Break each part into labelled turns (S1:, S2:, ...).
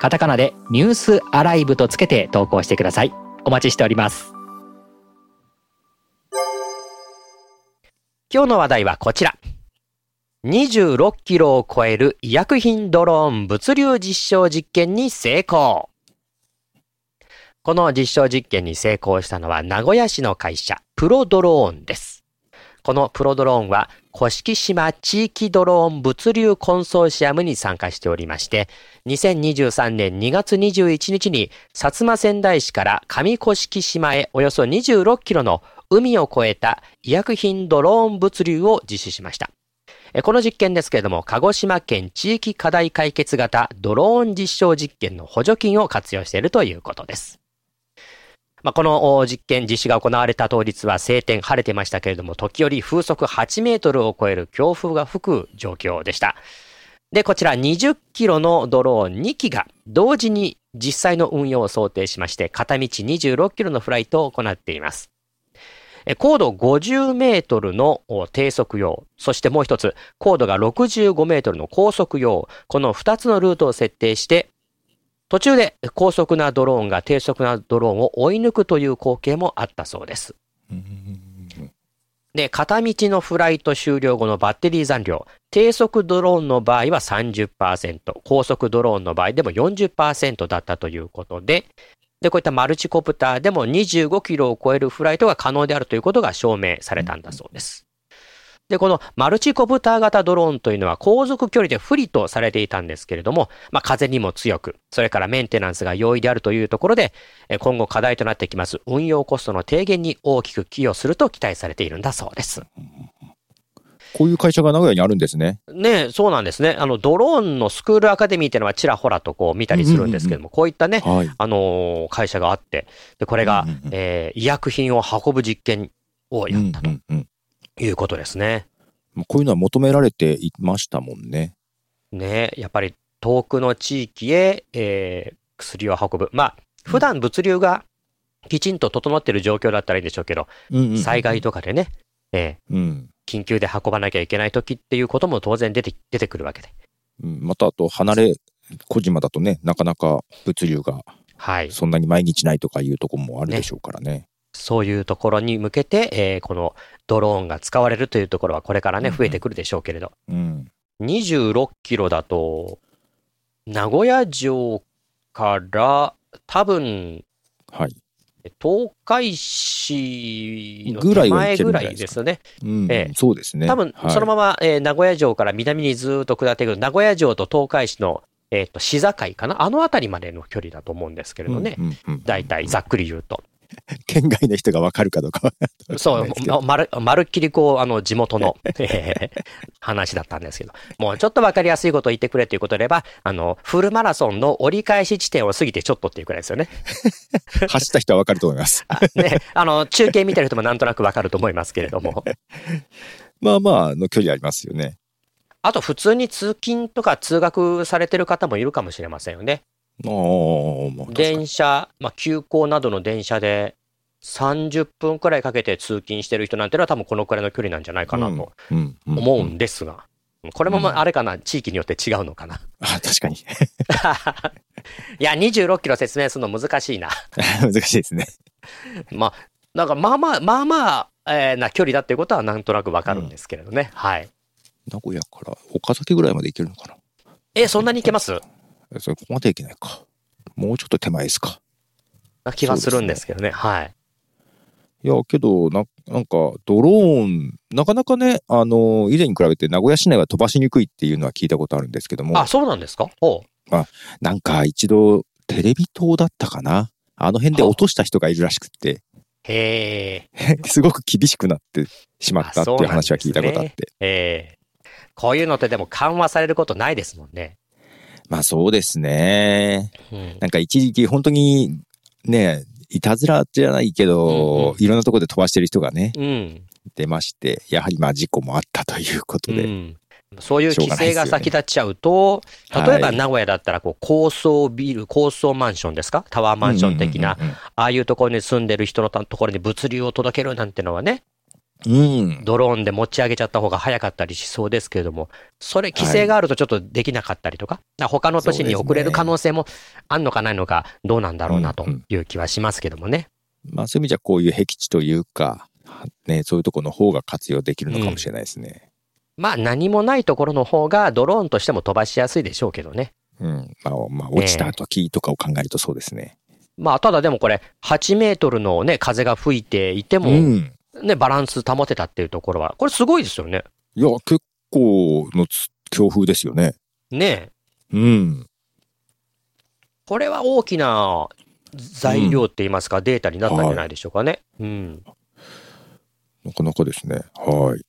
S1: カタカナでニュースアライブとつけて投稿してください。お待ちしております。今日の話題はこちら。26キロを超える医薬品ドローン物流実証実験に成功。この実証実験に成功したのは名古屋市の会社プロドローンです。このプロドローンは、古式島地域ドローン物流コンソーシアムに参加しておりまして、2023年2月21日に、薩摩仙台市から上古式島へおよそ26キロの海を越えた医薬品ドローン物流を実施しました。この実験ですけれども、鹿児島県地域課題解決型ドローン実証実験の補助金を活用しているということです。まあ、この実験実施が行われた当日は晴天晴れてましたけれども、時折風速8メートルを超える強風が吹く状況でした。で、こちら20キロのドローン2機が同時に実際の運用を想定しまして、片道26キロのフライトを行っています。高度50メートルの低速用、そしてもう一つ、高度が65メートルの高速用、この2つのルートを設定して、途中で高速なドローンが低速なドローンを追い抜くという光景もあったそうです。で、片道のフライト終了後のバッテリー残量、低速ドローンの場合は30%、高速ドローンの場合でも40%だったということで、で、こういったマルチコプターでも25キロを超えるフライトが可能であるということが証明されたんだそうです。で、このマルチコプター型ドローンというのは航続距離で不利とされていたんですけれども、まあ、風にも強く、それからメンテナンスが容易であるというところで、今後課題となってきます運用コストの低減に大きく寄与すると期待されているんだそうです。
S2: こういう会社が名古屋にあるんですね。
S1: ねそうなんですね。あの、ドローンのスクールアカデミーっていうのはちらほらとこう見たりするんですけども、こういったね、はい、あのー、会社があって、で、これが、うんうんうん、えー、医薬品を運ぶ実験をやったと。うんうんうんいうことですね。
S2: こういうのは求められていましたもんね。
S1: ねやっぱり遠くの地域へ、えー、薬を運ぶ。まあ、普段物流がきちんと整っている状況だったらいいんでしょうけど、災害とかでね、えー、うん、緊急で運ばなきゃいけない時っていうことも当然出て出てくるわけで。
S2: またあと、離れ小島だとね、なかなか物流が、はい、そんなに毎日ないとかいうとこもあるでしょうからね。ね
S1: そういうところに向けて、えー、このドローンが使われるというところはこれからね、増えてくるでしょうけれど。うん、26キロだと、名古屋城から多分、はい。東海市の手前ぐらいですよね。
S2: うん、ええ、そうですね。
S1: 多分、そのまま、はい、えー、名古屋城から南にずっと下っていく、名古屋城と東海市の、えっ、ー、と、市境かな？あの辺りまでの距離だと思うんですけれどね。大体、ざっくり言うと。
S2: 県外の人がわかるかどうか
S1: そう、まる、まるっきりこう、あの、地元の話だったんですけど、もうちょっとわかりやすいことを言ってくれということであれば、あの、フルマラソンの折り返し地点を過ぎてちょっとっていうくらいですよね。
S2: 走った人はわかると思います。
S1: ね、あの、中継見てる人もなんとなくわかると思いますけれども。
S2: まあまあ、の距離ありますよね。
S1: あと、普通に通勤とか通学されてる方もいるかもしれませんよね。電車、まあ、急行などの電車で30分くらいかけて通勤してる人なんてのは多分このくらいの距離なんじゃないかなと思うんですが、これもまああれかな、地域によって違うのかな。
S2: あ、確かに。
S1: いや、26キロ説明するの難しいな。
S2: 難しいですね。
S1: まあ、なんかまあまあ、まあまあ、えー、な距離だっていうことはなんとなくわかるんですけれどね。うん、はい。
S2: 名古屋から岡崎ぐらいまで行けるのかな
S1: えそんなに行けます？
S2: そこまでいけないか。もうちょっと手前ですか。
S1: な気はするんですけどね。ねはい。
S2: いや、けど、な、なんか、ドローン、なかなかね、あの、以前に比べて名古屋市内は飛ばしにくいっていうのは聞いたことあるんですけども。
S1: あ、そうなんですか？ほ
S2: う。あ、なんか一度、テレビ塔だったかな？あの辺で落とした人がいるらしくて。
S1: へ
S2: え。すごく厳しくなってしまったっていう話は聞いたことあって。ね、
S1: ええこういうのってでも緩和されることないですもんね。
S2: まあそうですね。うん、なんか一時期本当にね、いたずらじゃないけど、
S1: うんうん。
S2: いろんなところで飛ばしてる人がね、
S1: うん。
S2: 出まして、やはりまあ事故もあったということで。
S1: うん。そういう規制が先立っちゃうと、例えば
S2: はい。
S1: 名古屋だったらこう高層ビル、高層マンションですか？タワーマンション的な、ああいうところに住んでる人のところに物流を届けるなんてのはね、
S2: うんうん。うん。
S1: ドローンで持ち上げちゃった方が早かったりしそうですけれども、それ規制があるとちょっとできなかったりとか、だから他の都市に遅れる可能性もあんのかないのか、どうなんだろうなという気はしますけどもね。
S2: まあそういう意味じゃこういう僻地というか、ね、そういうところの方が活用できるのかもしれないですね。
S1: まあ何もないところの方がドローンとしても飛ばしやすいでしょうけどね。
S2: うん。まあ、まあ、落ちた時とかを考えるとそうですね。
S1: まあただでもこれ8メートルのね、風が吹いていても、
S2: うん。
S1: ね、バランス保てたっていうところは、これすごいですよね。
S2: いや、結構のつ強風ですよね。
S1: ねえ
S2: うん。
S1: これは大きな材料って言いますか、データになったんじゃないでしょうかね。うん。
S2: なかなかですね。はい。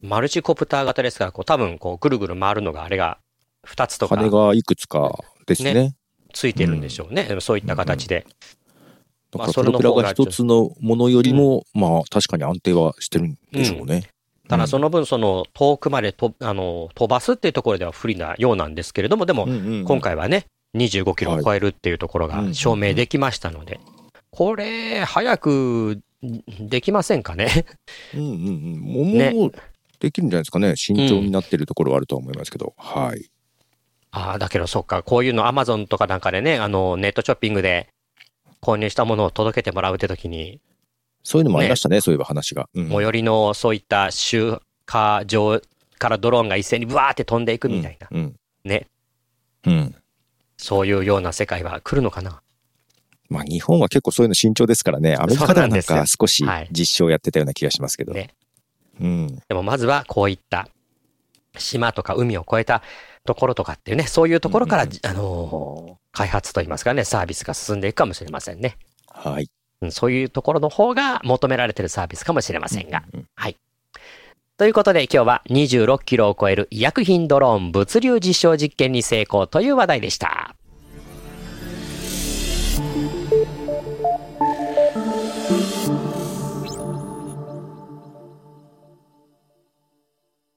S1: マルチコプター型ですから、こう多分こうぐるぐる回るのがあれが2つとか
S2: 羽がいくつかですね。
S1: ついてるんでしょうね。でもそういった形で。まあ
S2: だからプロペラが一つのものよりも、まあ確かに安定はしてるんでしょうね。
S1: ただその分、その遠くまでとあの飛ばすっていうところでは不利なようなんですけれども、でも今回はね、25キロを超えるっていうところが証明できましたので、これ、早くできませんかね？
S2: うんうんうん。もう、できるんじゃないですかね。慎重になってるところはあるとは思いますけど。はい。
S1: ああ、だけどそっか、こういうのアマゾンとかなんかでね、あの、ネットショッピングで購入したものを届けてもらうってときに、
S2: そういうのもありましたね、そういえば話が。うん
S1: 最寄りのそういった集荷場からドローンが一斉にブワーって飛んでいくみたいな、
S2: うん。
S1: ね、
S2: うん。
S1: そういうような世界は来るのかな？
S2: まあ日本は結構そういうの慎重ですからね。アメリカではなんか少し
S1: はい
S2: 実証やってたような気がしますけど。
S1: ね
S2: うん。
S1: でもまずはこういった島とか海を越えたところとかっていうね、そういうところから、
S2: うんうん
S1: あのー開発といいますかね、サービスが進んでいくかもしれませんね。
S2: はい。
S1: うんそういうところの方が求められてるサービスかもしれませんが。
S2: うん
S1: ということで今日は26キロを超える医薬品ドローン物流実証実験に成功という話題でした。